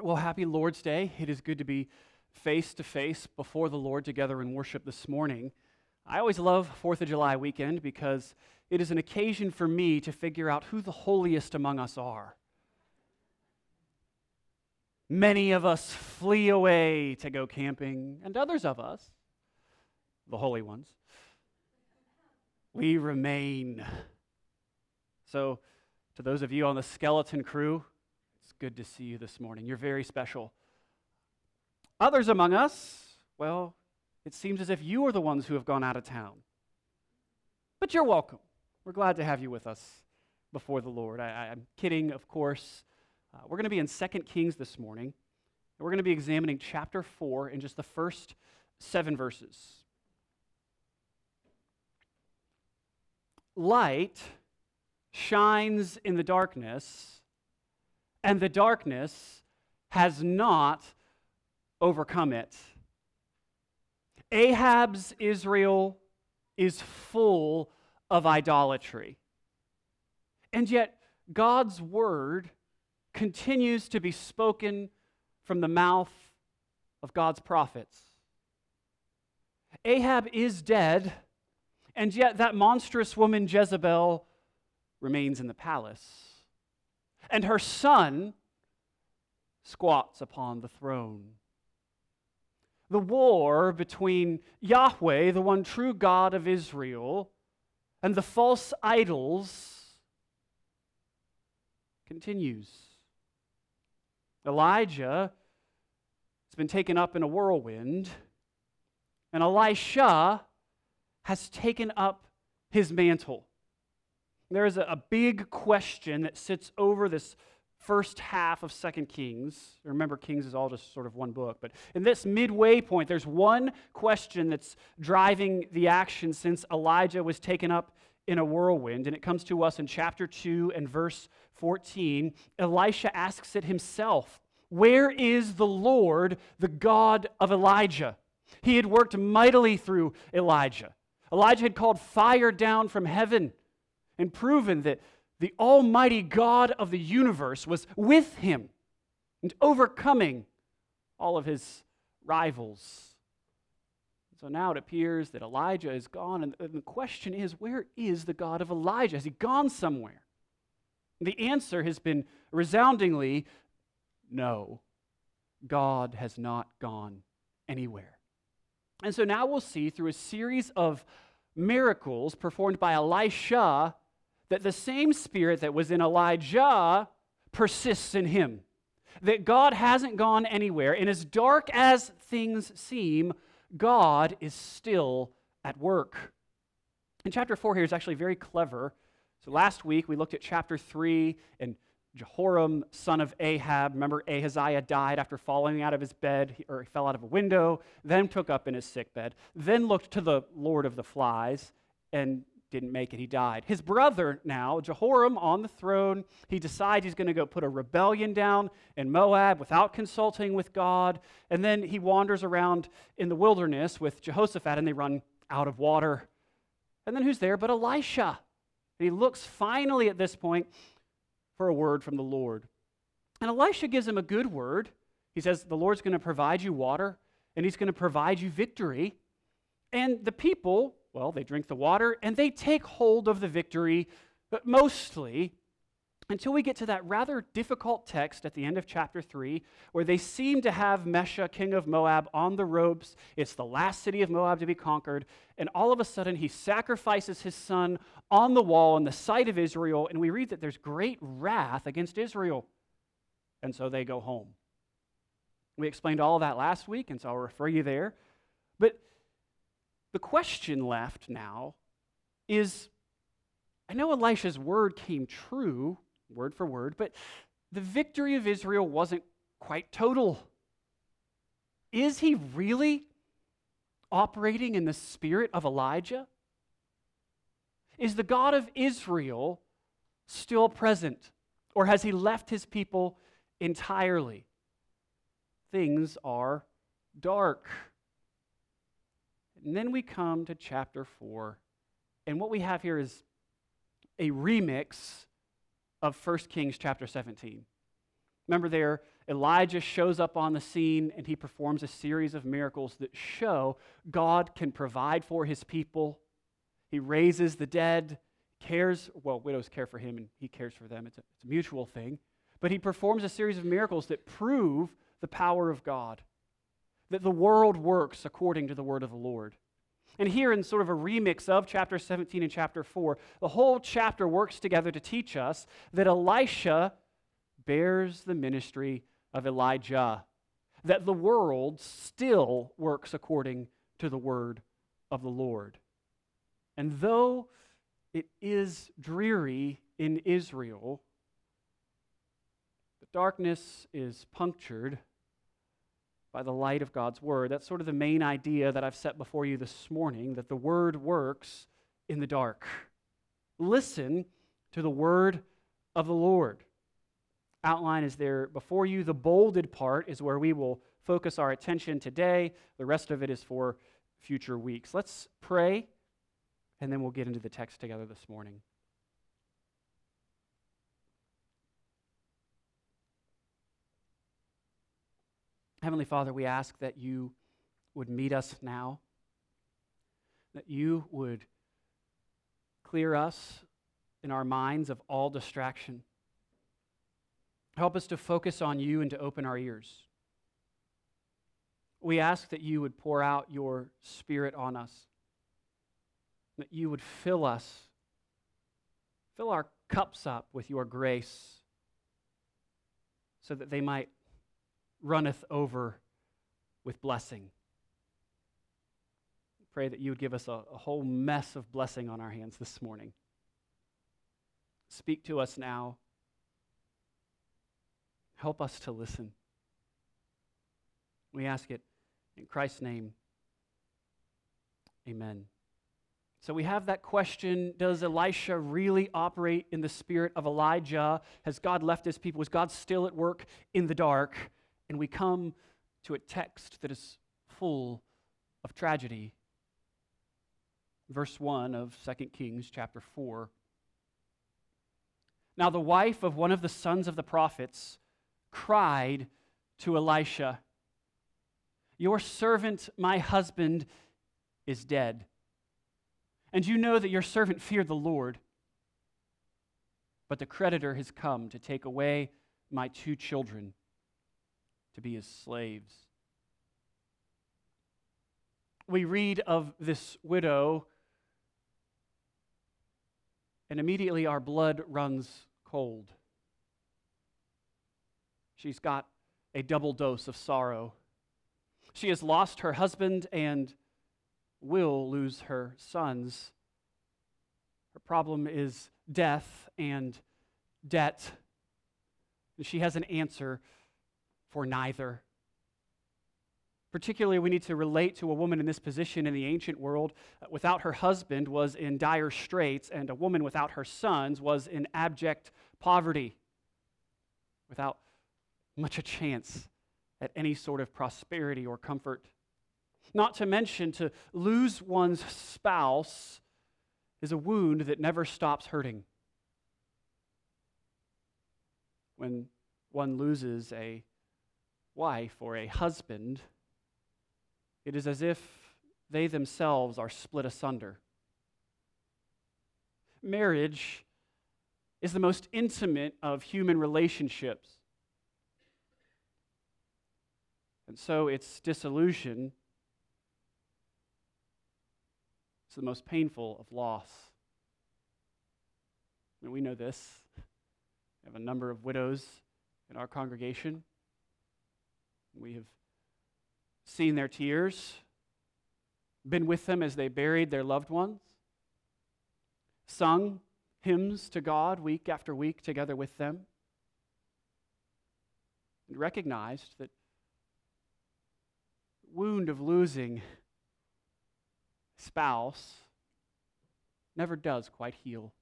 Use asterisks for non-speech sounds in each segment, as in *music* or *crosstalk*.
Well, happy Lord's Day. It is good to be face to face before the Lord together in worship this morning. I always love 4th of July weekend because it is an occasion for me to figure out who the holiest among us are. Many of us flee away to go camping, and others of us, the holy ones, we remain. So, to those of you on the skeleton crew, good to see you this morning. You're very special. Others among us, well, it seems as if you are the ones who have gone out of town. But you're welcome. We're glad to have you with us before the Lord. I, am kidding, of course. Uh, we're going to be in 2 Kings this morning, and we're going to be examining chapter 4 in just the first seven verses. Light shines in the darkness and the darkness has not overcome it. Ahab's Israel is full of idolatry. And yet, God's word continues to be spoken from the mouth of God's prophets. Ahab is dead, and yet that monstrous woman Jezebel remains in the palace and her son squats upon the throne. The war between Yahweh, the one true God of Israel, and the false idols continues. Elijah has been taken up in a whirlwind, and Elisha has taken up his mantle. There is a, big question that sits over this first half of Second Kings. Remember, Kings is all just sort of one book. But in this midway point, there's one question that's driving the action since Elijah was taken up in a whirlwind. And it comes to us in chapter 2 and verse 14. Elisha asks it himself Where is the Lord, the God of Elijah? He had worked mightily through Elijah. Elijah had called fire down from heaven and proven that the Almighty God of the universe was with him and overcoming all of his rivals. So now it appears that Elijah is gone, and the question is where is the God of Elijah? Has he gone somewhere? The answer has been resoundingly no. God has not gone anywhere. And so now we'll see through a series of miracles performed by Elisha that the same spirit that was in Elijah persists in him. That God hasn't gone anywhere. And as dark as things seem, God is still at work. And chapter 4 here is actually very clever. So last week we looked at chapter 3 and Jehoram, son of Ahab. Remember, Ahaziah died after falling out of his bed, or he fell out of a window, then took up in his sick bed, then looked to the Lord of the flies, and didn't make it. He died. His brother now, Jehoram, on the throne, he decides he's going to go put a rebellion down in Moab without consulting with God. And then he wanders around in the wilderness with Jehoshaphat and they run out of water. And then who's there but Elisha? And he looks finally at this point for a word from the Lord. And Elisha gives him a good word. He says, The Lord's going to provide you water and he's going to provide you victory. And the people well, they drink the water and they take hold of the victory, but mostly until we get to that rather difficult text at the end of chapter 3, where they seem to have Mesha, king of Moab, on the ropes. It's the last city of Moab to be conquered. And all of a sudden, he sacrifices his son on the wall in the sight of Israel. And we read that there's great wrath against Israel. And so they go home. We explained all of that last week, and so I'll refer you there. But the question left now is I know Elisha's word came true, word for word, but the victory of Israel wasn't quite total. Is he really operating in the spirit of Elijah? Is the God of Israel still present? Or has he left his people entirely? Things are dark. And then we come to chapter 4. And what we have here is a remix of 1 Kings chapter 17. Remember, there, Elijah shows up on the scene and he performs a series of miracles that show God can provide for his people. He raises the dead, cares, well, widows care for him and he cares for them. It's a, it's a mutual thing. But he performs a series of miracles that prove the power of God, that the world works according to the word of the Lord. And here, in sort of a remix of chapter 17 and chapter 4, the whole chapter works together to teach us that Elisha bears the ministry of Elijah, that the world still works according to the word of the Lord. And though it is dreary in Israel, the darkness is punctured by the light of God's word. That's sort of the main idea that I've set before you this morning that the word works in the dark. Listen to the word of the Lord. Outline is there before you. The bolded part is where we will focus our attention today. The rest of it is for future weeks. Let's pray, and then we'll get into the text together this morning. Heavenly Father, we ask that you would meet us now, that you would clear us in our minds of all distraction. Help us to focus on you and to open our ears. We ask that you would pour out your Spirit on us, that you would fill us, fill our cups up with your grace, so that they might runneth over with blessing. Pray that you would give us a, a, whole mess of blessing on our hands this morning. Speak to us now. Help us to listen. We ask it in Christ's name. Amen. So we have that question Does Elisha really operate in the spirit of Elijah? Has God left his people? Is God still at work in the dark? And we come to a text that is full of tragedy. Verse 1 of 2 Kings chapter 4. Now, the wife of one of the sons of the prophets cried to Elisha, Your servant, my husband, is dead. And you know that your servant feared the Lord. But the creditor has come to take away my two children to be his slaves. We read of this widow, and immediately our blood runs cold. She's got a double dose of sorrow. She has lost her husband and will lose her sons. Her problem is death and debt. She has an answer for neither. Particularly, we need to relate to a woman in this position in the ancient world. Uh, without her husband was in dire straits, and a woman without her sons was in abject poverty, without much a chance at any sort of prosperity or comfort. Not to mention, to lose one's spouse is a wound that never stops hurting. When one loses a wife or a husband, it is as if they themselves are split asunder. Marriage is the most intimate of human relationships. And so its dissolution is the most painful of loss. And we know this. We have a number of widows in our congregation. We have seen their tears, been with them as they buried their loved ones, sung hymns to God week after week together with them, and recognized that wound of losing spouse never does quite heal.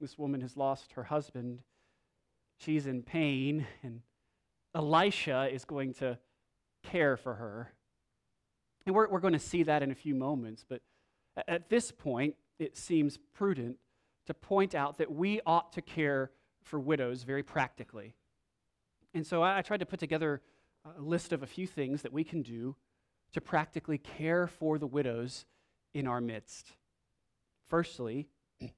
This woman has lost her husband. She's in pain and Elisha is going to care for her. And we're, we're going to see that in a few moments, but at this point, it seems prudent to point out that we ought to care for widows very practically. And so I, I tried to put together a list of a few things that we can do to practically care for the widows in our midst. Firstly,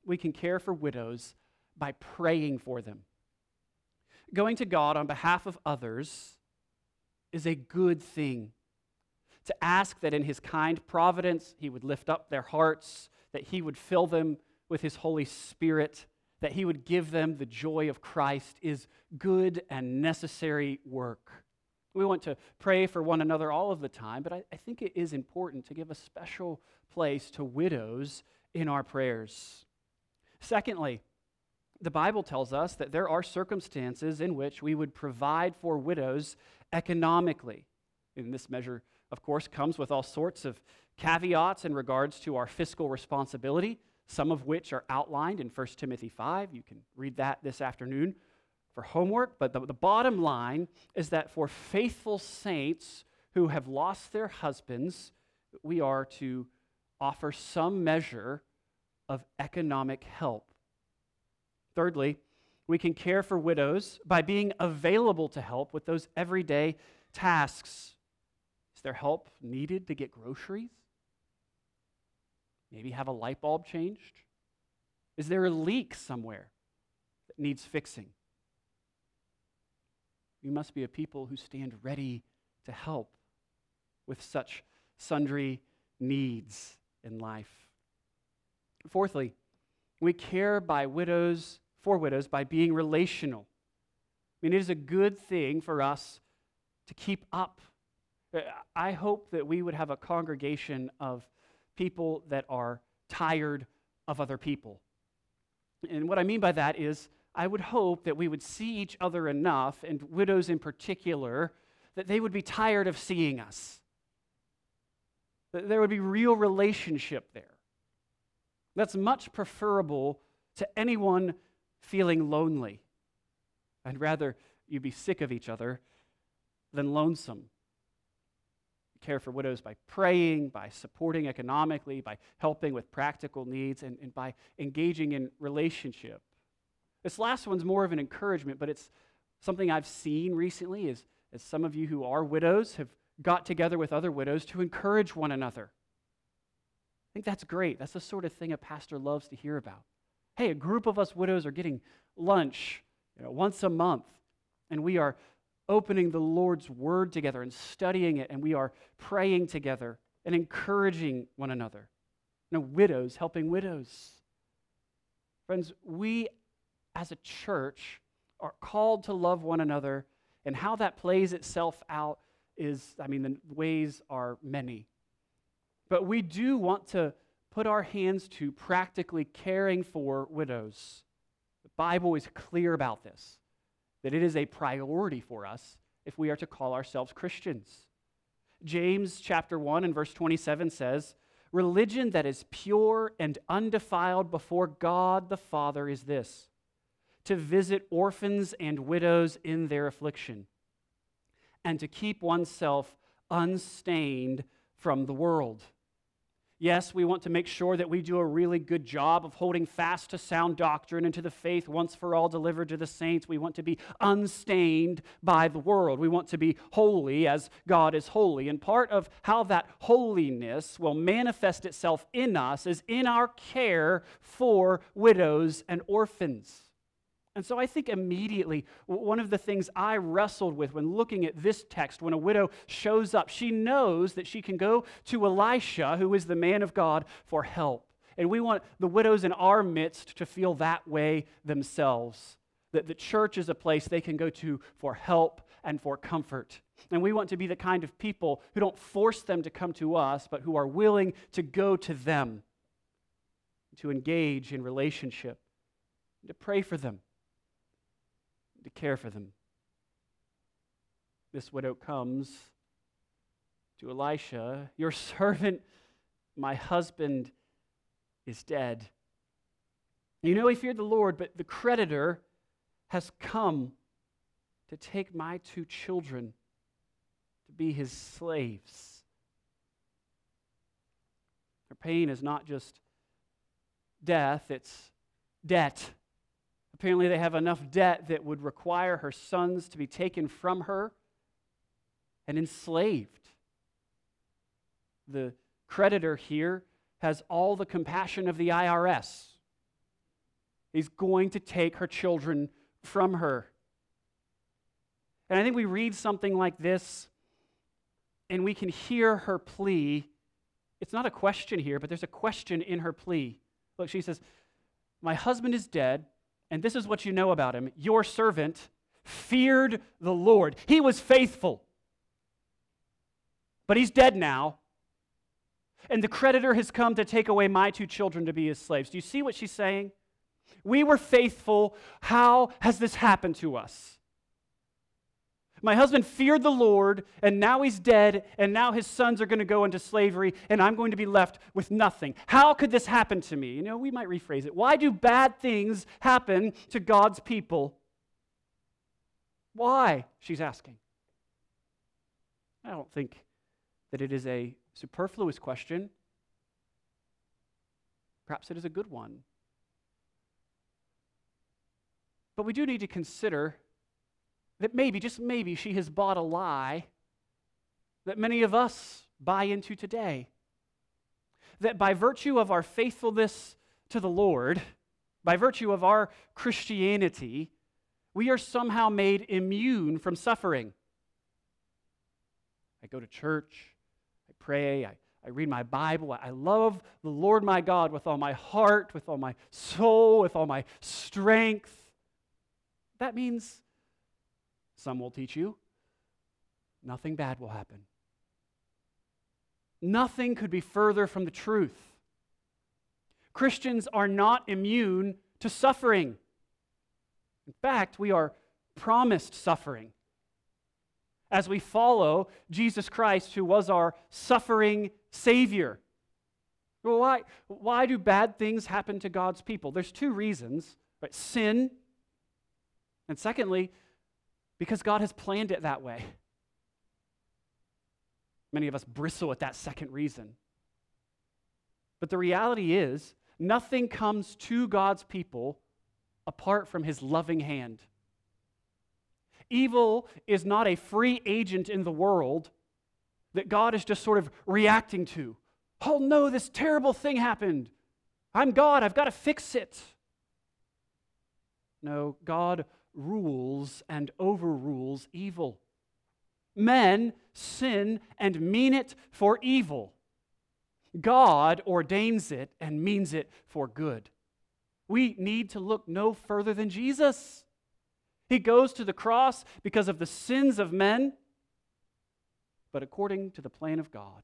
we can care for widows by praying for them. Going to God on behalf of others is a good thing. To ask that in His kind providence He would lift up their hearts, that He would fill them with His Holy Spirit, that He would give them the joy of Christ is good and necessary work. We want to pray for one another all of the time, but I, I think it is important to give a special place to widows in our prayers. Secondly, the Bible tells us that there are circumstances in which we would provide for widows economically. And this measure, of course, comes with all sorts of caveats in regards to our fiscal responsibility, some of which are outlined in 1 Timothy 5. You can read that this afternoon for homework. But the, the bottom line is that for faithful saints who have lost their husbands, we are to offer some measure of economic help. Thirdly, we can care for widows by being available to help with those everyday tasks. Is there help needed to get groceries? Maybe have a light bulb changed? Is there a leak somewhere that needs fixing? We must be a people who stand ready to help with such sundry needs in life. Fourthly, we care by widows for widows by being relational. I mean, it is a good thing for us to keep up. Uh, I hope that we would have a congregation of people that are tired of other people. And what I mean by that is, I would hope that we would see each other enough, and widows in particular, that they would be tired of seeing us. That there would be real relationship there. That's much preferable to anyone feeling lonely. I'd rather you be sick of each other than lonesome. Care for widows by praying, by supporting economically, by helping with practical needs, and, and by engaging in relationship. This last one's more of an encouragement, but it's something I've seen recently is as some of you who are widows have got together with other widows to encourage one another. I think that's great. That's the sort of thing a pastor loves to hear about. Hey, a group of us widows are getting lunch you know, once a month, and we are opening the Lord's word together and studying it, and we are praying together and encouraging one another. You know, widows helping widows. Friends, we as a church are called to love one another, and how that plays itself out is, I mean, the ways are many. But we do want to put our hands to practically caring for widows. The Bible is clear about this, that it is a priority for us if we are to call ourselves Christians. James chapter 1 and verse 27 says, Religion that is pure and undefiled before God the Father is this to visit orphans and widows in their affliction, and to keep oneself unstained from the world. Yes, we want to make sure that we do a really good job of holding fast to sound doctrine and to the faith once for all delivered to the saints. We want to be unstained by the world. We want to be holy as God is holy. And part of how that holiness will manifest itself in us is in our care for widows and orphans. And so I think immediately one of the things I wrestled with when looking at this text, when a widow shows up, she knows that she can go to Elisha, who is the man of God, for help. And we want the widows in our midst to feel that way themselves. That the church is a place they can go to for help and for comfort. And we want to be the kind of people who don't force them to come to us, but who are willing to go to them, to engage in relationship, to pray for them to care for them. This widow comes to Elisha Your servant, my husband, is dead. You know he feared the Lord, but the creditor has come to take my two children to be his slaves. Her pain is not just death, it's debt Apparently, they have enough debt that would require her sons to be taken from her and enslaved. The creditor here has all the compassion of the IRS. He's going to take her children from her. And I think we read something like this and we can hear her plea. It's not a question here, but there's a question in her plea. Look, she says, My husband is dead, and this is what you know about him. Your servant feared the Lord, he was faithful. But he's dead now. And the creditor has come to take away my two children to be his slaves. Do you see what she's saying? We were faithful. How has this happened to us? My husband feared the Lord, and now he's dead, and now his sons are going to go into slavery, and I'm going to be left with nothing. How could this happen to me? You know, we might rephrase it. Why do bad things happen to God's people? Why? She's asking. I don't think that it is a superfluous question. Perhaps it is a good one. But we do need to consider that maybe, just maybe, she has bought a lie that many of us buy into today. That by virtue of our faithfulness to the Lord, by virtue of our Christianity, we are somehow made immune from suffering. I go to church, I pray, I, I read my Bible, I love the Lord my God with all my heart, with all my soul, with all my strength. That means some will teach you nothing bad will happen. Nothing could be further from the truth. Christians are not immune to suffering. In fact, we are promised suffering as we follow Jesus Christ, who was our suffering Savior. Well, why, why do bad things happen to God's people? There's two reasons right? sin, and secondly, because God has planned it that way. Many of us bristle at that second reason. But the reality is, nothing comes to God's people apart from his loving hand. Evil is not a free agent in the world that God is just sort of reacting to. Oh no, this terrible thing happened. I'm God, I've got to fix it. No, God rules and overrules evil. Men sin and mean it for evil. God ordains it and means it for good. We need to look no further than Jesus. He goes to the cross because of the sins of men, but according to the plan of God,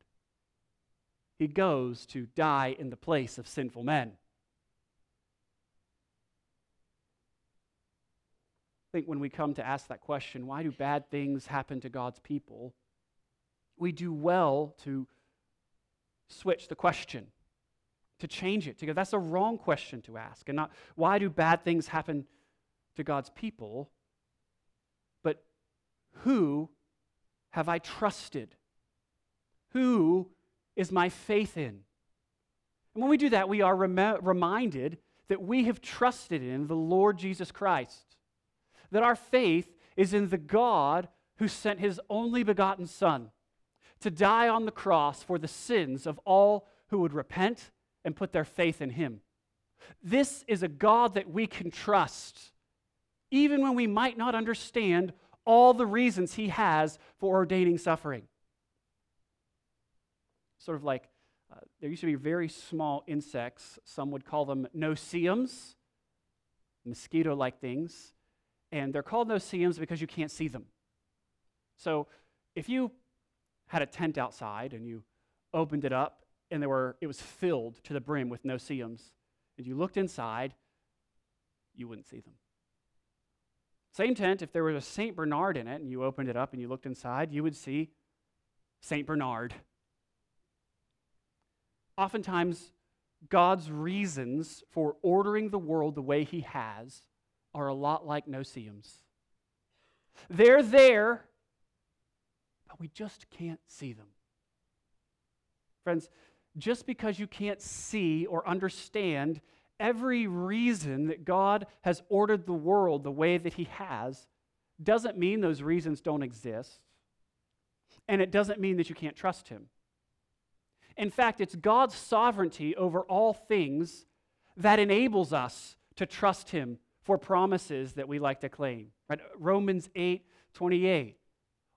he goes to die in the place of sinful men. I think when we come to ask that question, why do bad things happen to God's people? We do well to switch the question, to change it, to go, that's a wrong question to ask. And not, why do bad things happen to God's people? But who have I trusted? Who is my faith in? And when we do that, we are rem- reminded that we have trusted in the Lord Jesus Christ that our faith is in the God who sent his only begotten Son to die on the cross for the sins of all who would repent and put their faith in him. This is a God that we can trust, even when we might not understand all the reasons he has for ordaining suffering. Sort of like uh, there used to be very small insects, some would call them no-see-ums, mosquito like things and they're called no-see-ums because you can't see them. So if you had a tent outside and you opened it up and there were, it was filled to the brim with no-see-ums, and you looked inside, you wouldn't see them. Same tent, if there was a St. Bernard in it and you opened it up and you looked inside, you would see St. Bernard. Oftentimes, God's reasons for ordering the world the way He has are a lot like no-see-ums. They're there, but we just can't see them. Friends, just because you can't see or understand every reason that God has ordered the world the way that He has doesn't mean those reasons don't exist. And it doesn't mean that you can't trust Him. In fact, it's God's sovereignty over all things that enables us to trust Him for promises that we like to claim. Right? Romans 8 28.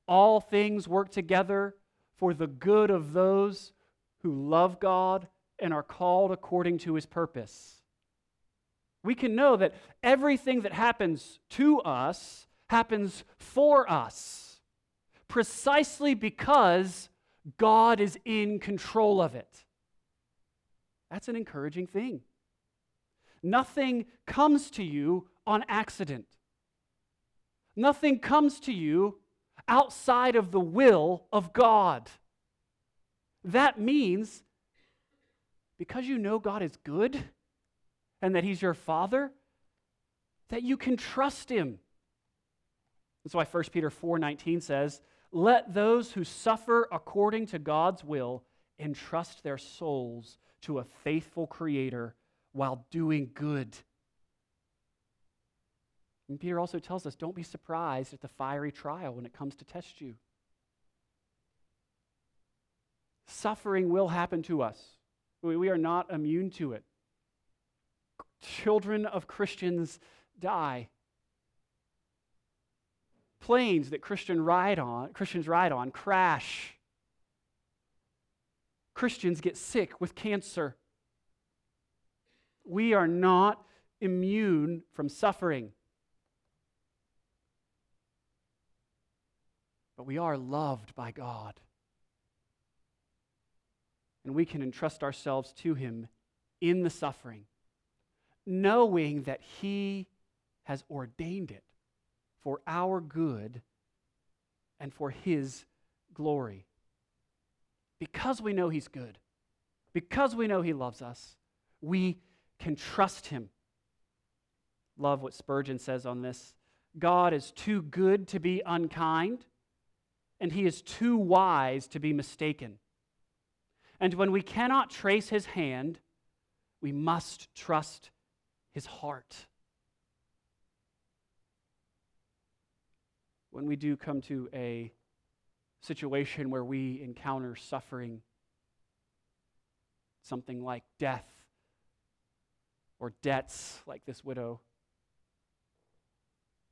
All things work together for the good of those who love God and are called according to his purpose. We can know that everything that happens to us happens for us precisely because God is in control of it. That's an encouraging thing. Nothing comes to you on accident. Nothing comes to you outside of the will of God. That means because you know God is good and that He's your Father, that you can trust Him. That's why 1 Peter 4:19 says, "Let those who suffer according to God's will entrust their souls to a faithful creator while doing good." And Peter also tells us, "Don't be surprised at the fiery trial when it comes to test you." Suffering will happen to us. We are not immune to it. Children of Christians die. Planes that Christian ride on, Christians ride on crash. Christians get sick with cancer. We are not immune from suffering. But we are loved by God and we can entrust ourselves to Him in the suffering, knowing that He has ordained it for our good and for His glory. Because we know He's good, because we know He loves us, we can trust Him. Love what Spurgeon says on this God is too good to be unkind, and He is too wise to be mistaken. And when we cannot trace his hand, we must trust his heart. When we do come to a situation where we encounter suffering, something like death or debts like this widow,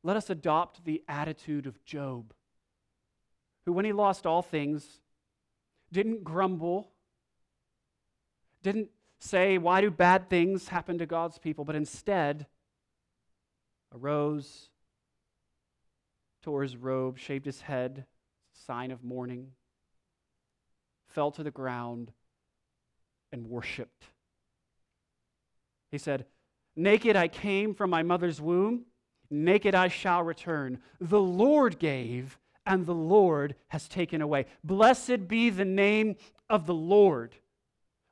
let us adopt the attitude of Job, who, when he lost all things, didn't grumble didn't say, Why do bad things happen to God's people? but instead arose, tore his robe, shaved his head, sign of mourning, fell to the ground, and worshiped. He said, Naked I came from my mother's womb, naked I shall return. The Lord gave, and the Lord has taken away. Blessed be the name of the Lord.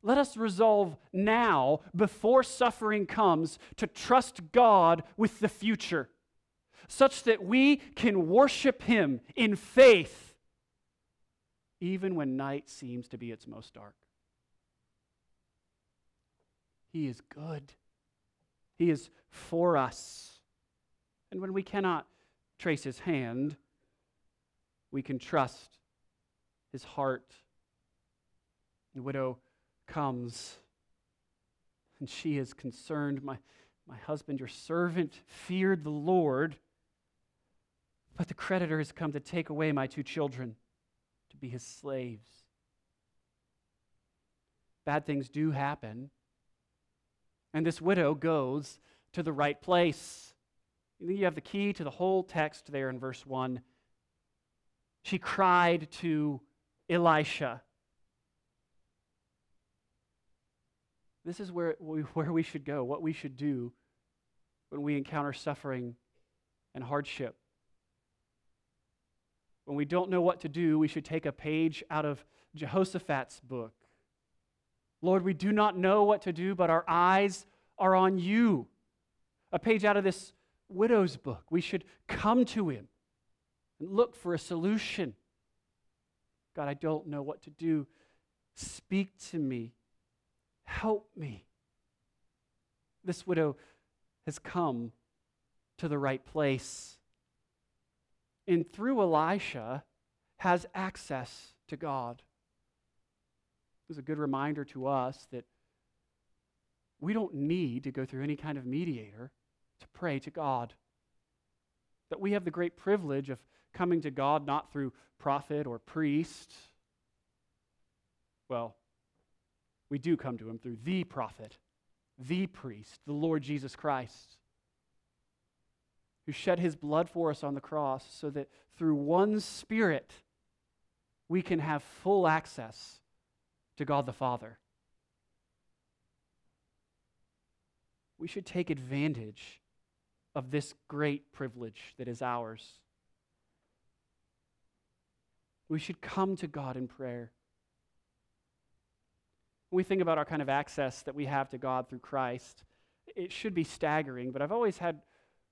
Let us resolve now, before suffering comes, to trust God with the future, such that we can worship Him in faith, even when night seems to be its most dark. He is good, He is for us. And when we cannot trace His hand, we can trust His heart. The widow comes and she is concerned. My, my husband, your servant, feared the Lord, but the creditor has come to take away my two children to be his slaves. Bad things do happen, and this widow goes to the right place. You have the key to the whole text there in verse 1. She cried to Elisha. This is where we, *laughs* where we should go, what we should do when we encounter suffering and hardship. When we don't know what to do, we should take a page out of Jehoshaphat's book. Lord, we do not know what to do, but our eyes are on you. A page out of this widow's book. We should come to him and look for a solution. God, I don't know what to do. Speak to me. Help me. this widow has come to the right place. And through Elisha, has access to God. It's a good reminder to us that we don't need to go through any kind of mediator to pray to God. That we have the great privilege of coming to God not through prophet or priest. Well, we do come to him through the prophet, the priest, the Lord Jesus Christ, who shed his blood for us on the cross so that through one Spirit we can have full access to God the Father. We should take advantage of this great privilege that is ours. We should come to God in prayer. When we think about our kind of access that we have to God through Christ, it should be staggering, but I've always had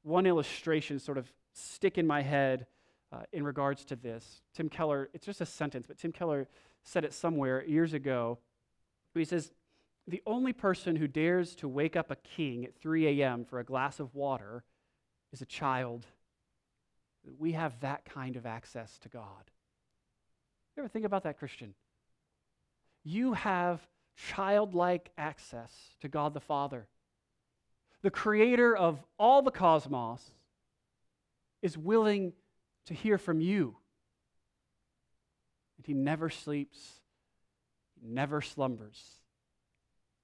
one illustration sort of stick in my head uh, in regards to this. Tim Keller, it's just a sentence, but Tim Keller said it somewhere years ago. He says, The only person who dares to wake up a king at 3 a.m. for a glass of water is a child. We have that kind of access to God. You ever think about that, Christian? You have childlike access to God the Father. The creator of all the cosmos is willing to hear from you. And he never sleeps, never slumbers.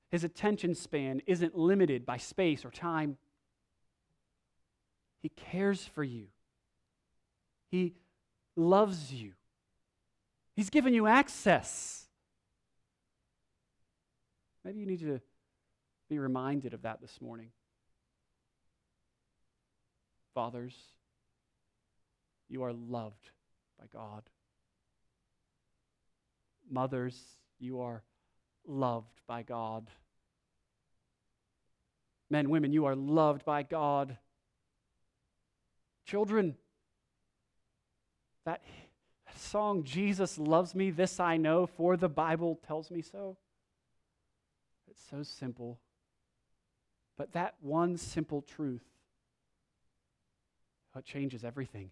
His attention span isn't limited by space or time. He cares for you. He loves you. He's given you access. Maybe you need to be reminded of that this morning. Fathers, you are loved by God. Mothers, you are loved by God. Men, women, you are loved by God. Children, that song, Jesus loves me, this I know, for the Bible tells me so. It's so simple. But that one simple truth, it changes everything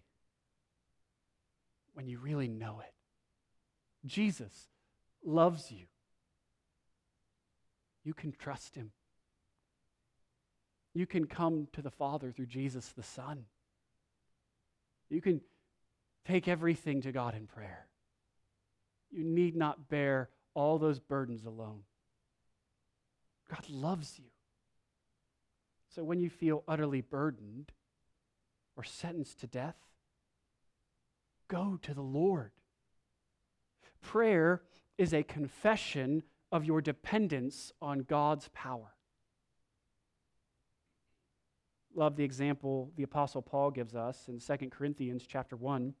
when you really know it. Jesus loves you. You can trust him. You can come to the Father through Jesus the Son. You can take everything to God in prayer. You need not bear all those burdens alone. God loves you. So when you feel utterly burdened or sentenced to death, go to the Lord. Prayer is a confession of your dependence on God's power. Love the example the apostle Paul gives us in 2 Corinthians chapter 1,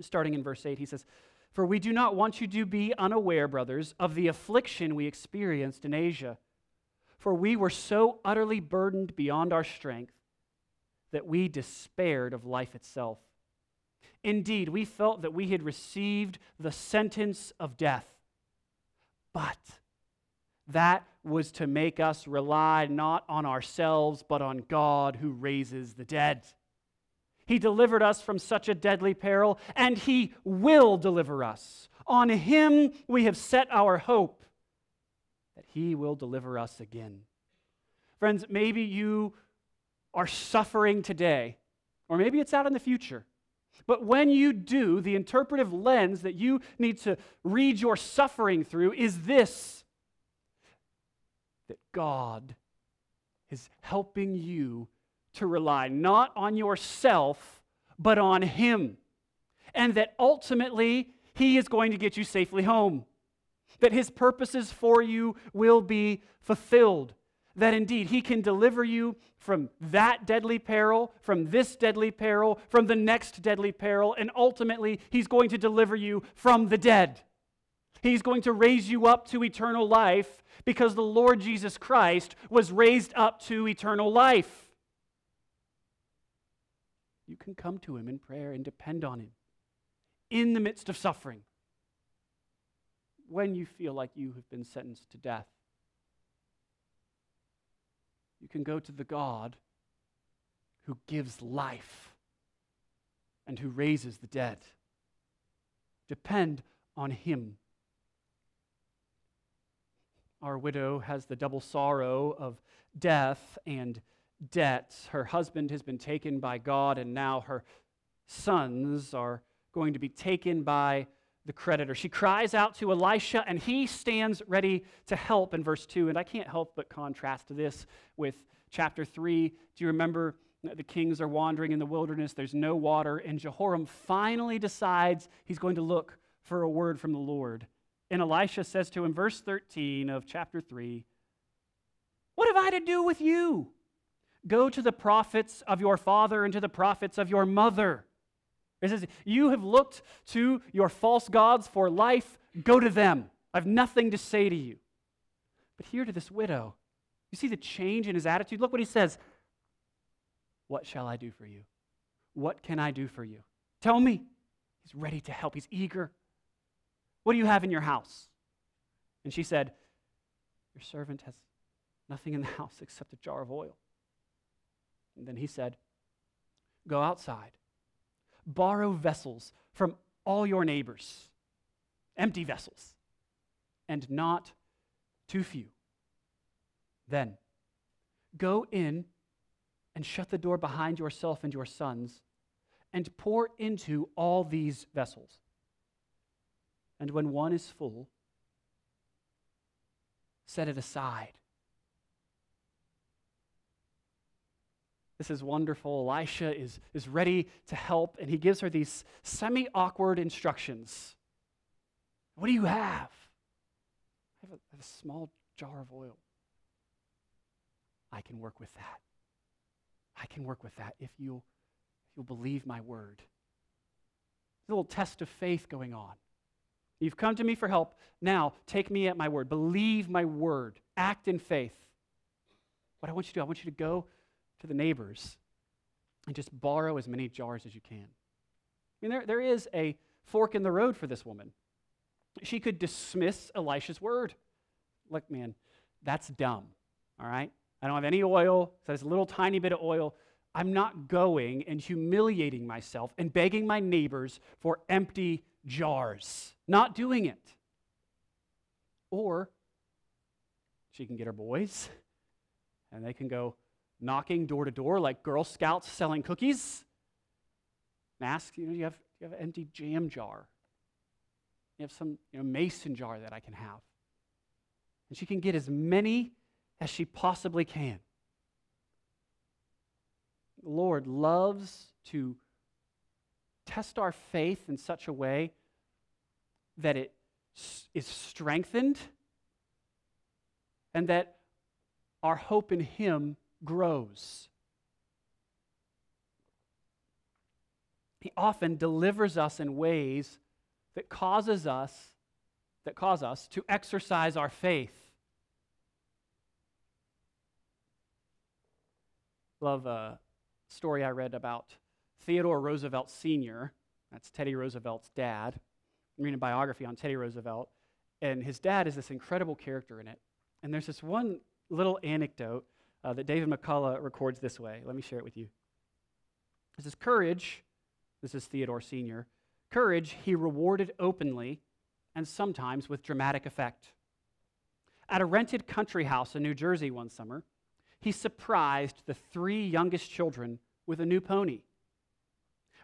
starting in verse 8. He says, "For we do not want you to be unaware, brothers, of the affliction we experienced in Asia, for we were so utterly burdened beyond our strength that we despaired of life itself." Indeed, we felt that we had received the sentence of death. But that was to make us rely not on ourselves, but on God who raises the dead. He delivered us from such a deadly peril, and He will deliver us. On Him we have set our hope that He will deliver us again. Friends, maybe you are suffering today, or maybe it's out in the future. But when you do, the interpretive lens that you need to read your suffering through is this that God is helping you to rely not on yourself, but on Him. And that ultimately, He is going to get you safely home. That His purposes for you will be fulfilled that indeed he can deliver you from that deadly peril, from this deadly peril, from the next deadly peril, and ultimately he's going to deliver you from the dead. He's going to raise you up to eternal life because the Lord Jesus Christ was raised up to eternal life. You can come to him in prayer and depend on him in the midst of suffering when you feel like you have been sentenced to death you can go to the God who gives life and who raises the dead. Depend on him. Our widow has the double sorrow of death and debt. Her husband has been taken by God, and now her sons are going to be taken by the creditor. She cries out to Elisha, and he stands ready to help in verse 2. And I can't help but contrast this with chapter 3. Do you remember the kings are wandering in the wilderness? There's no water, and Jehoram finally decides he's going to look for a word from the Lord. And Elisha says to him, verse 13 of chapter 3, What have I to do with you? Go to the prophets of your father and to the prophets of your mother. It says, You have looked to your false gods for life, go to them. I have nothing to say to you. But here to this widow, you see the change in his attitude? Look what he says What shall I do for you? What can I do for you? Tell me. He's ready to help, he's eager. What do you have in your house? And she said, Your servant has nothing in the *laughs* house except a jar of oil. And then he said, Go outside borrow vessels from all your neighbors, empty vessels, and not too few. Then go in and shut the door behind yourself and your sons, and pour into all these vessels. And when one is full, set it aside This is wonderful. Elisha is, is ready to help, and he gives her these semi awkward instructions. What do you have? I have, a, I have a small jar of oil. I can work with that. I can work with that if you'll, if you'll believe my word. There's a little test of faith going on. You've come to me for help. Now, take me at my word. Believe my word. Act in faith. What I want you to do, I want you to go to the neighbors and just borrow as many jars as you can. I mean, there, there is a fork in the road for this woman. She could dismiss Elisha's word. Look, man, that's dumb, all right? I don't have any oil, so there's a little tiny bit of oil. I'm not going and humiliating myself and begging my neighbors for empty jars. Not doing it. Or she can get her boys and they can go, knocking door to door like Girl Scouts selling cookies. And ask, you know, you have, you have an empty jam jar? You have some you know, mason jar that I can have. And she can get as many as she possibly can. The Lord loves to test our faith in such a way that it is strengthened and that our hope in Him grows. He often delivers us in ways that causes us that cause us to exercise our faith. Love a story I read about Theodore Roosevelt Sr. That's Teddy Roosevelt's dad. I'm reading a biography on Teddy Roosevelt, and his dad is this incredible character in it. And there's this one little anecdote uh, that David McCullough records this way. Let me share it with you. This is courage. This is Theodore Sr. Courage he rewarded openly and sometimes with dramatic effect. At a rented country house in New Jersey one summer, he surprised the three youngest children with a new pony.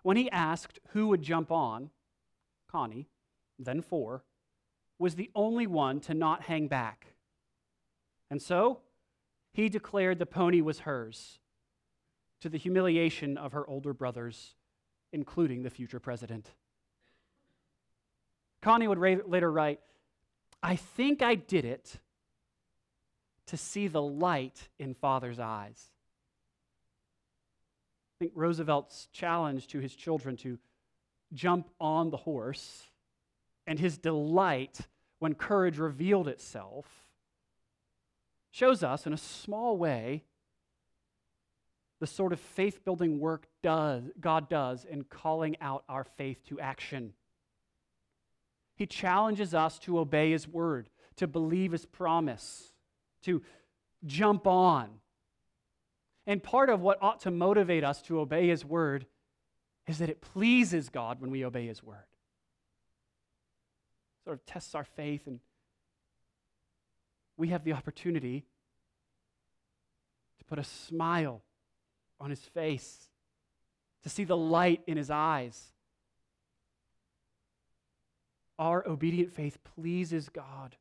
When he asked who would jump on, Connie, then four, was the only one to not hang back. And so he declared the pony was hers, to the humiliation of her older brothers, including the future president. Connie would later write, I think I did it to see the light in Father's eyes. I think Roosevelt's challenge to his children to jump on the horse and his delight when courage revealed itself shows us in a small way the sort of faith building work does, God does in calling out our faith to action. He challenges us to obey His word, to believe His promise, to jump on And part of what ought to motivate us to obey His word is that it pleases God when we obey His word. Sort of tests our faith, and we have the opportunity to put a smile on His face, to see the light in His eyes. Our obedient faith pleases God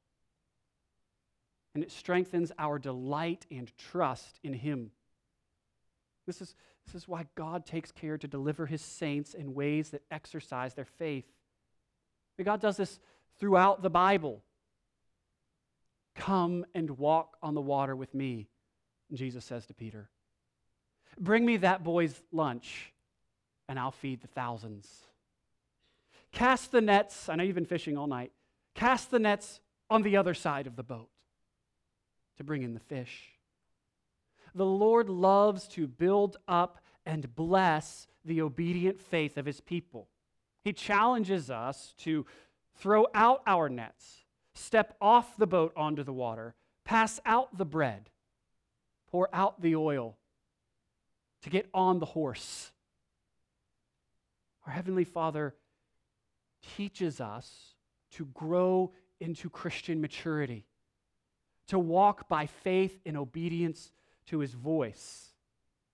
and it strengthens our delight and trust in Him. This is, this is why God takes care to deliver His saints in ways that exercise their faith. God does this throughout the Bible. Come and walk on the water with me, Jesus says to Peter. Bring me that boy's lunch, and I'll feed the thousands. Cast the nets, I know you've been fishing all night, cast the nets on the other side of the boat to bring in the fish. The Lord loves to build up and bless the obedient faith of his people. He challenges us to throw out our nets, step off the boat onto the water, pass out the bread, pour out the oil, to get on the horse. Our Heavenly Father teaches us to grow into Christian maturity to walk by faith in obedience to his voice.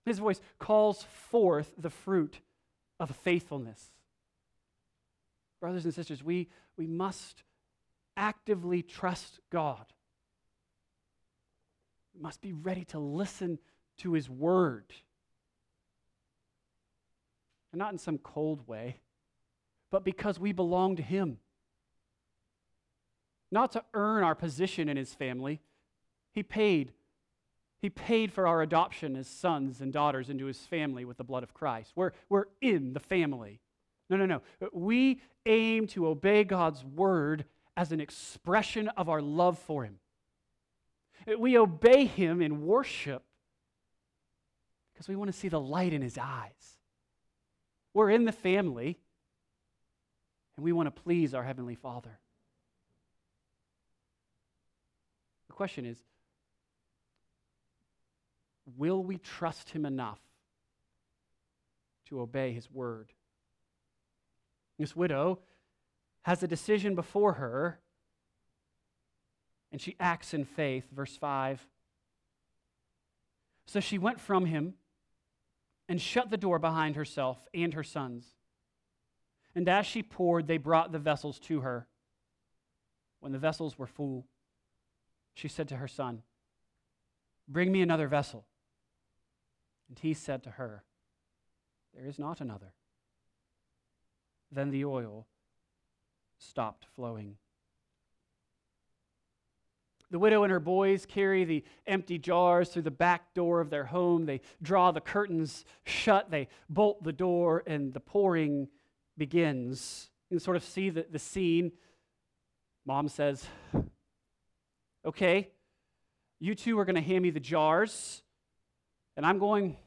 His voice calls forth the fruit of faithfulness. Brothers and sisters, we, we must actively trust God. We must be ready to listen to his word. And not in some cold way, but because we belong to him not to earn our position in his family. He paid. He paid for our adoption as sons and daughters into his family with the blood of Christ. We're, we're in the family. No, no, no. We aim to obey God's word as an expression of our love for him. We obey him in worship because we want to see the light in his eyes. We're in the family and we want to please our Heavenly Father. The question is will we trust him enough to obey his word? This widow has a decision before her, and she acts in faith. Verse 5. So she went from him and shut the door behind herself and her sons. And as she poured, they brought the vessels to her. When the vessels were full, she said to her son, Bring me another vessel. And he said to her, There is not another. Then the oil stopped flowing. The widow and her boys carry the empty jars through the back door of their home. They draw the curtains shut, they bolt the door, and the pouring begins. You can sort of see the, the scene. Mom says, okay, you two are going to hand me the jars, and I'm going.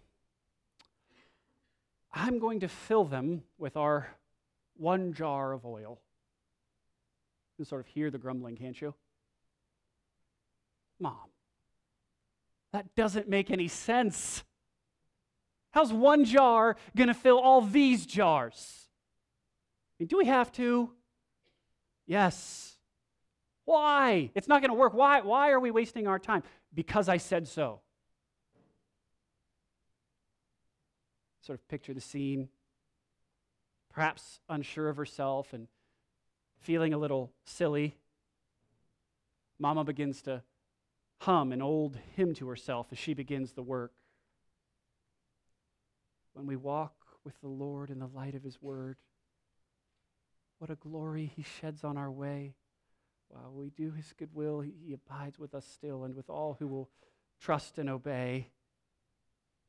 I'm going to fill them with our one jar of oil. You sort of hear the grumbling, can't you? Mom, that doesn't make any sense. How's one jar going to fill all these jars? I mean, do we have to? Yes. Why? It's not going to work. Why? Why are we wasting our time? Because I said so. Sort of picture the scene. Perhaps unsure of herself and feeling a little silly. Mama begins to hum an old hymn to herself as she begins the work. When we walk with the Lord in the light of His Word, what a glory He sheds on our way. While we do his good will, he, abides with us still and with all who will trust and obey.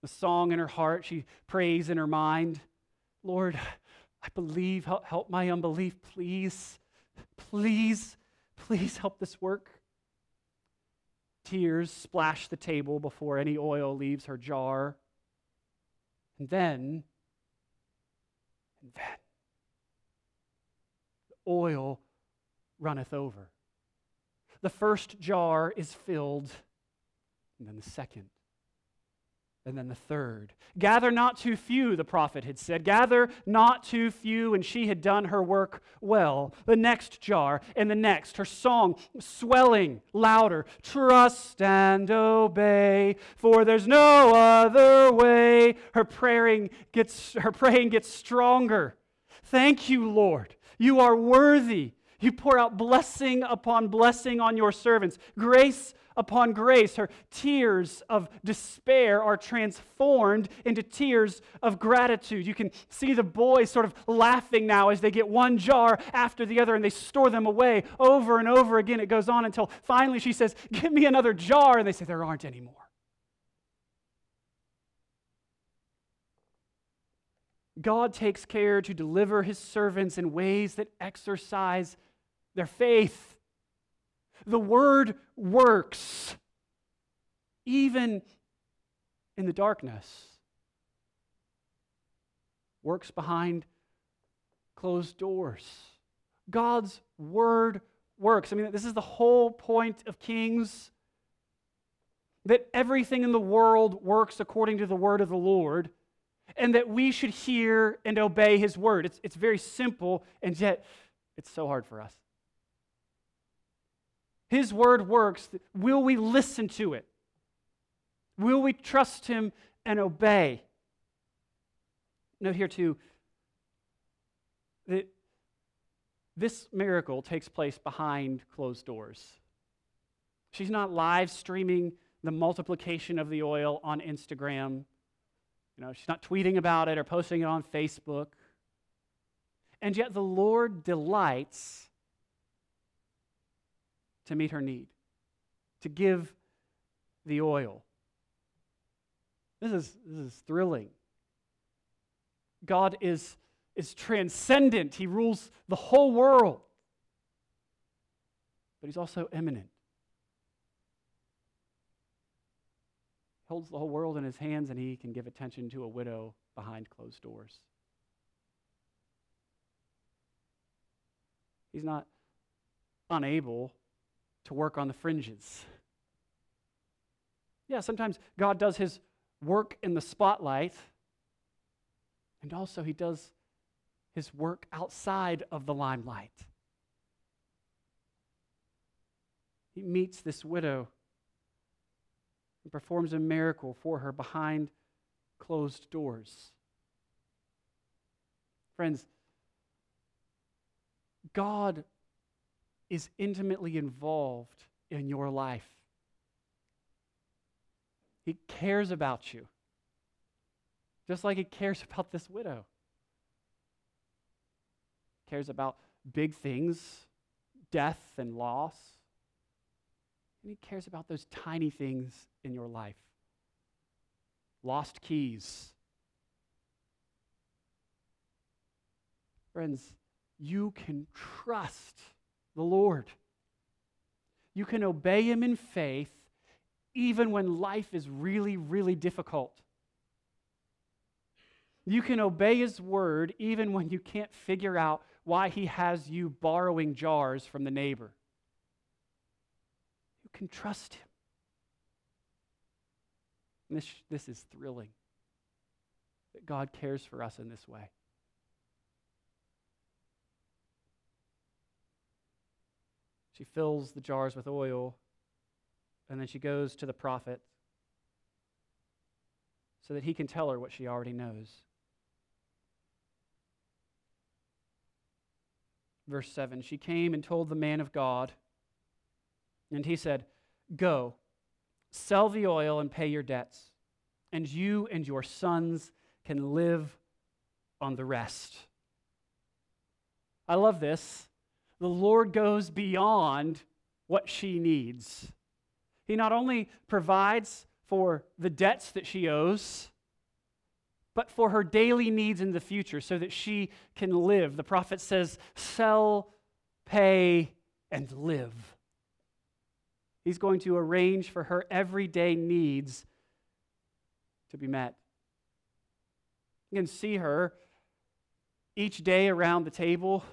The song in her heart, she prays in her mind, Lord, I believe, help, help my unbelief, please. Please, please help this work. Tears splash the table before any oil leaves her jar. And then, and then, the oil runneth over. The first jar is filled, and then the second, And then the third. Gather not too few, the prophet had said. Gather not too few, and she had done her work well. The next jar, and the next, her song swelling louder. Trust and obey, for there's no other way. Her praying gets, her praying gets stronger. Thank you, Lord. You are worthy. You pour out blessing upon blessing on your servants. Grace upon grace. Her tears of despair are transformed into tears of gratitude. You can see the boys sort of laughing now as they get one jar after the other and they store them away over and over again. It goes on until finally she says, Give me another jar. And they say, There aren't any more. God takes care to deliver his servants in ways that exercise their faith. The word works, even in the darkness. Works behind closed doors. God's word works. I mean, this is the whole point of Kings that everything in the world works according to the word of the Lord, and that we should hear and obey his word. It's, it's very simple, and yet it's so hard for us. His word works. Will we listen to it? Will we trust him and obey? Note here, too, that this miracle takes place behind closed doors. She's not live streaming the multiplication of the oil on Instagram. You know, she's not tweeting about it or posting it on Facebook. And yet the Lord delights to meet her need, to give the oil. This is, this is thrilling. God is, is transcendent, He rules the whole world, but He's also immanent. He holds the whole world in His hands, and He can give attention to a widow behind closed doors. He's not unable to work on the fringes. Yeah, sometimes God does his work in the spotlight, and also he does his work outside of the limelight. He meets this widow and performs a miracle for her behind closed doors. Friends, God is intimately involved in your life. He cares about you, just like He cares *laughs* about this widow. He cares about big things, death and loss. And He cares about those tiny things in your life lost keys. Friends, you can trust the Lord. You can obey Him in faith even when life is really, really difficult. You can obey His word even when you can't figure out why He has you borrowing jars from the neighbor. You can trust Him. This, this is thrilling that God cares for us in this way. She fills the jars with oil, and then she goes to the prophet so that he can tell her what she already knows. Verse 7 She came and told the man of God, and he said, Go, sell the oil and pay your debts, and you and your sons can live on the rest. I love this the Lord goes beyond what she needs. He not only provides for the debts that she owes, but for her daily needs in the future so that she can live. The prophet says, sell, pay, and live. He's going to arrange for her everyday needs to be met. You can see her each day around the table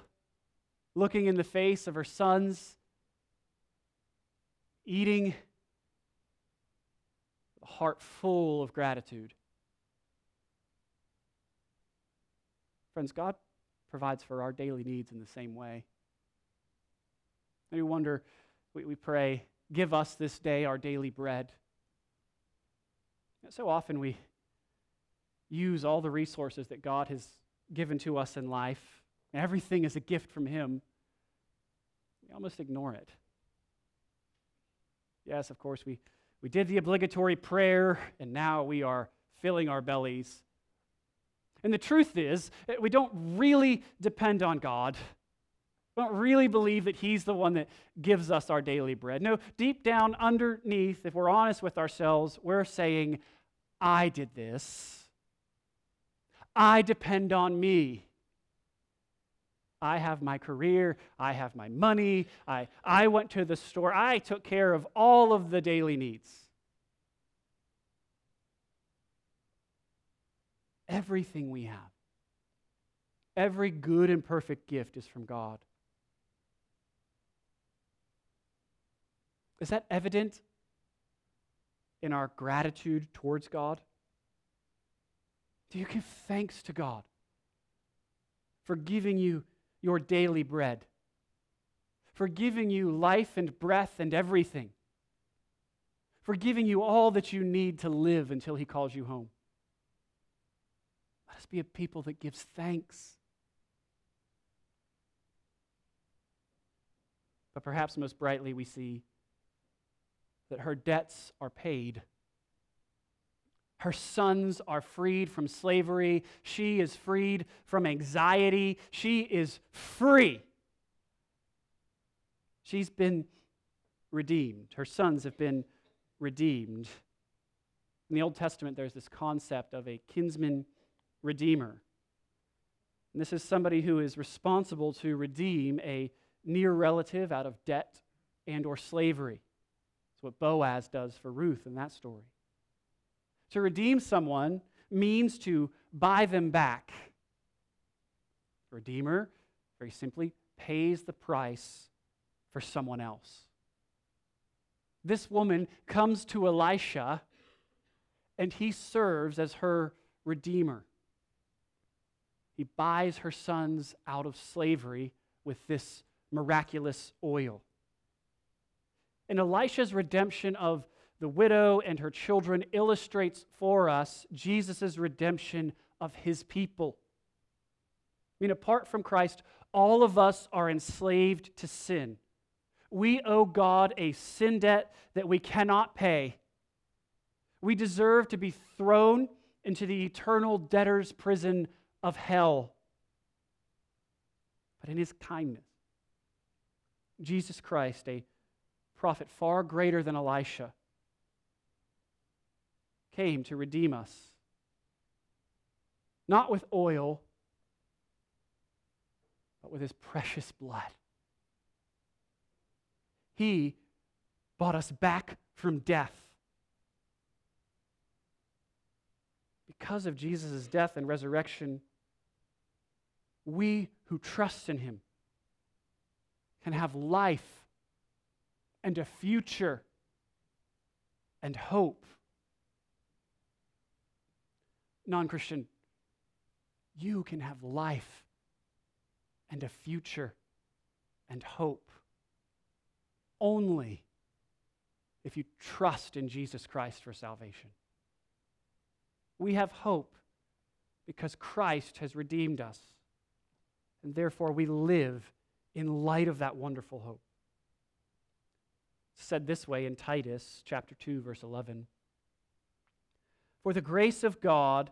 looking in the face of her sons, eating a heart full of gratitude. Friends, God provides for our daily needs in the same way. And we wonder, we, we pray, give us this day our daily bread. So often we use all the resources that God has given to us in life, everything is a gift from Him. Almost ignore it. Yes, of course, we, we did the obligatory prayer, and now we are filling our bellies. And the truth is, eh, we don't really depend on God. We don't really believe that He's the one that gives us our daily bread. No, deep down underneath, if we're honest with ourselves, we're saying, I did this. I depend on me. I have my career, I have my money, I, I went to the store, I took care of all of the daily needs. Everything we have, every good and perfect gift is from God. Is that evident in our gratitude towards God? Do you give thanks to God for giving you your daily bread, for giving you life and breath and everything, for giving you all that you need to live until He calls you home? Let us be a people that gives thanks. But perhaps most brightly, we see that her debts are paid. Her sons are freed from slavery. She is freed from anxiety. She is free. She's been redeemed. Her sons have been redeemed. In the Old Testament, there's this concept of a kinsman redeemer. And this is somebody who is responsible to redeem a near relative out of debt and or slavery. That's what Boaz does for Ruth in that story. To redeem someone means to buy them back. Redeemer, very simply, pays the price for someone else. This woman comes to Elisha and he serves as her redeemer. He buys her sons out of slavery with this miraculous oil. And Elisha's redemption of the widow and her children illustrates for us Jesus' redemption of his people. I mean, apart from Christ, all of us are enslaved to sin. We owe God a sin debt that we cannot pay. We deserve to be thrown into the eternal debtor's prison of hell. But in his kindness, Jesus Christ, a prophet far greater than Elisha, came to redeem us. Not with oil, but with his precious blood. He bought us back from death. Because of Jesus' death and resurrection, we who trust in him can have life and a future and hope non Christian, you can have life and a future and hope only if you trust in Jesus Christ for salvation. We have hope because Christ has redeemed us, and therefore we live in light of that wonderful hope. Said this way in Titus chapter 2 verse 11. For the grace of God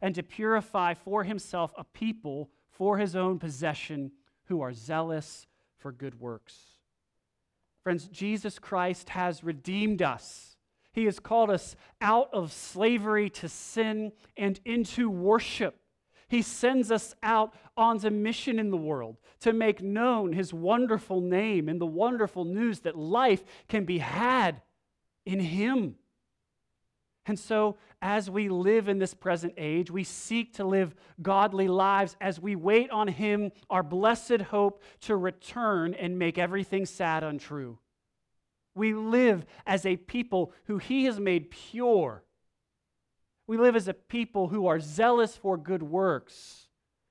and to purify for himself a people for his own possession who are zealous for good works. Friends, Jesus Christ has redeemed us. He has called us out of slavery to sin and into worship. He sends us out on a mission in the world to make known His wonderful name and the wonderful news that life can be had in Him. And so, as we live in this present age, we seek to live godly lives as we wait on Him, our blessed hope to return and make everything sad untrue. We live as a people who He has made pure. We live as a people who are zealous for good works,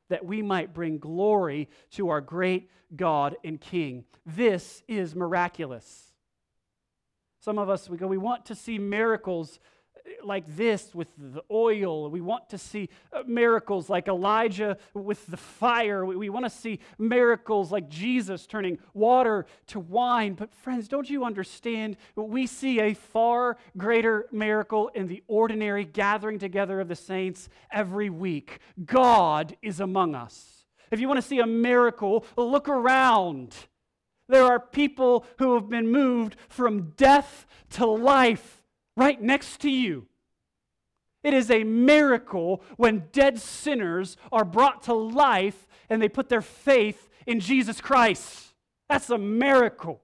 that we might bring glory to our great God and King. This is miraculous. Some of us, we go, we want to see miracles like this with the oil. We want to see uh, miracles like Elijah with the fire. We want to see miracles like Jesus turning water to wine. But, friends, don't you understand? We see a far greater miracle in the ordinary gathering together of the saints every week. God is among us. If you want to see a miracle, look around. There are people who have been moved from death to life right next to you. It is a miracle when dead sinners are brought to life and they put their faith in Jesus Christ. That's a miracle.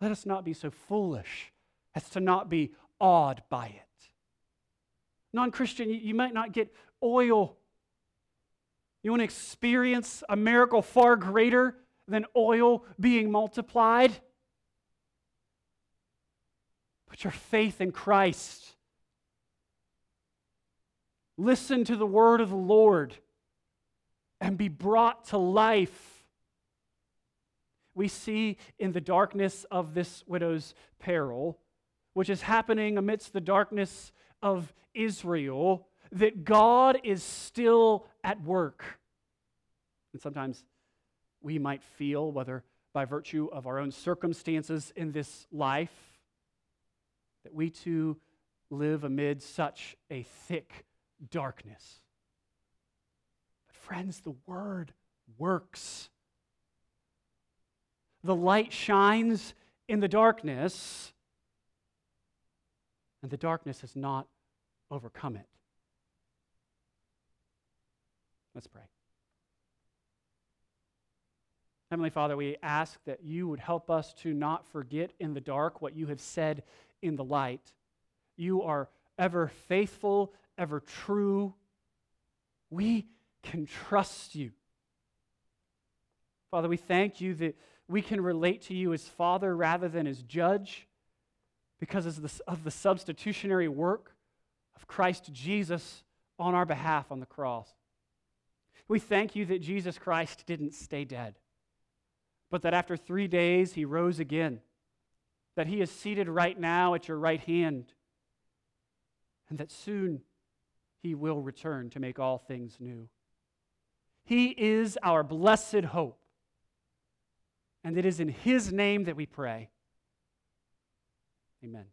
Let us not be so foolish as to not be awed by it. Non Christian, you might not get oil. You want to experience a miracle far greater than oil being multiplied? Put your faith in Christ. Listen to the word of the Lord and be brought to life. We see in the darkness of this widow's peril, which is happening amidst the darkness of Israel, that God is still at work. And sometimes we might feel, whether by virtue of our own circumstances in this life, that we too live amid such a thick darkness. But, friends, the word works. The light shines in the darkness, and the darkness has not overcome it. Let's pray. Heavenly Father, we ask that you would help us to not forget in the dark what you have said in the light. You are ever faithful, ever true. We can trust you. Father, we thank you that we can relate to you as Father rather than as Judge because of the, of the substitutionary work of Christ Jesus on our behalf on the cross. We thank you that Jesus Christ didn't stay dead, but that after three days he rose again that He is seated right now at your right hand, and that soon He will return to make all things new. He is our blessed hope, and it is in His name that we pray. Amen.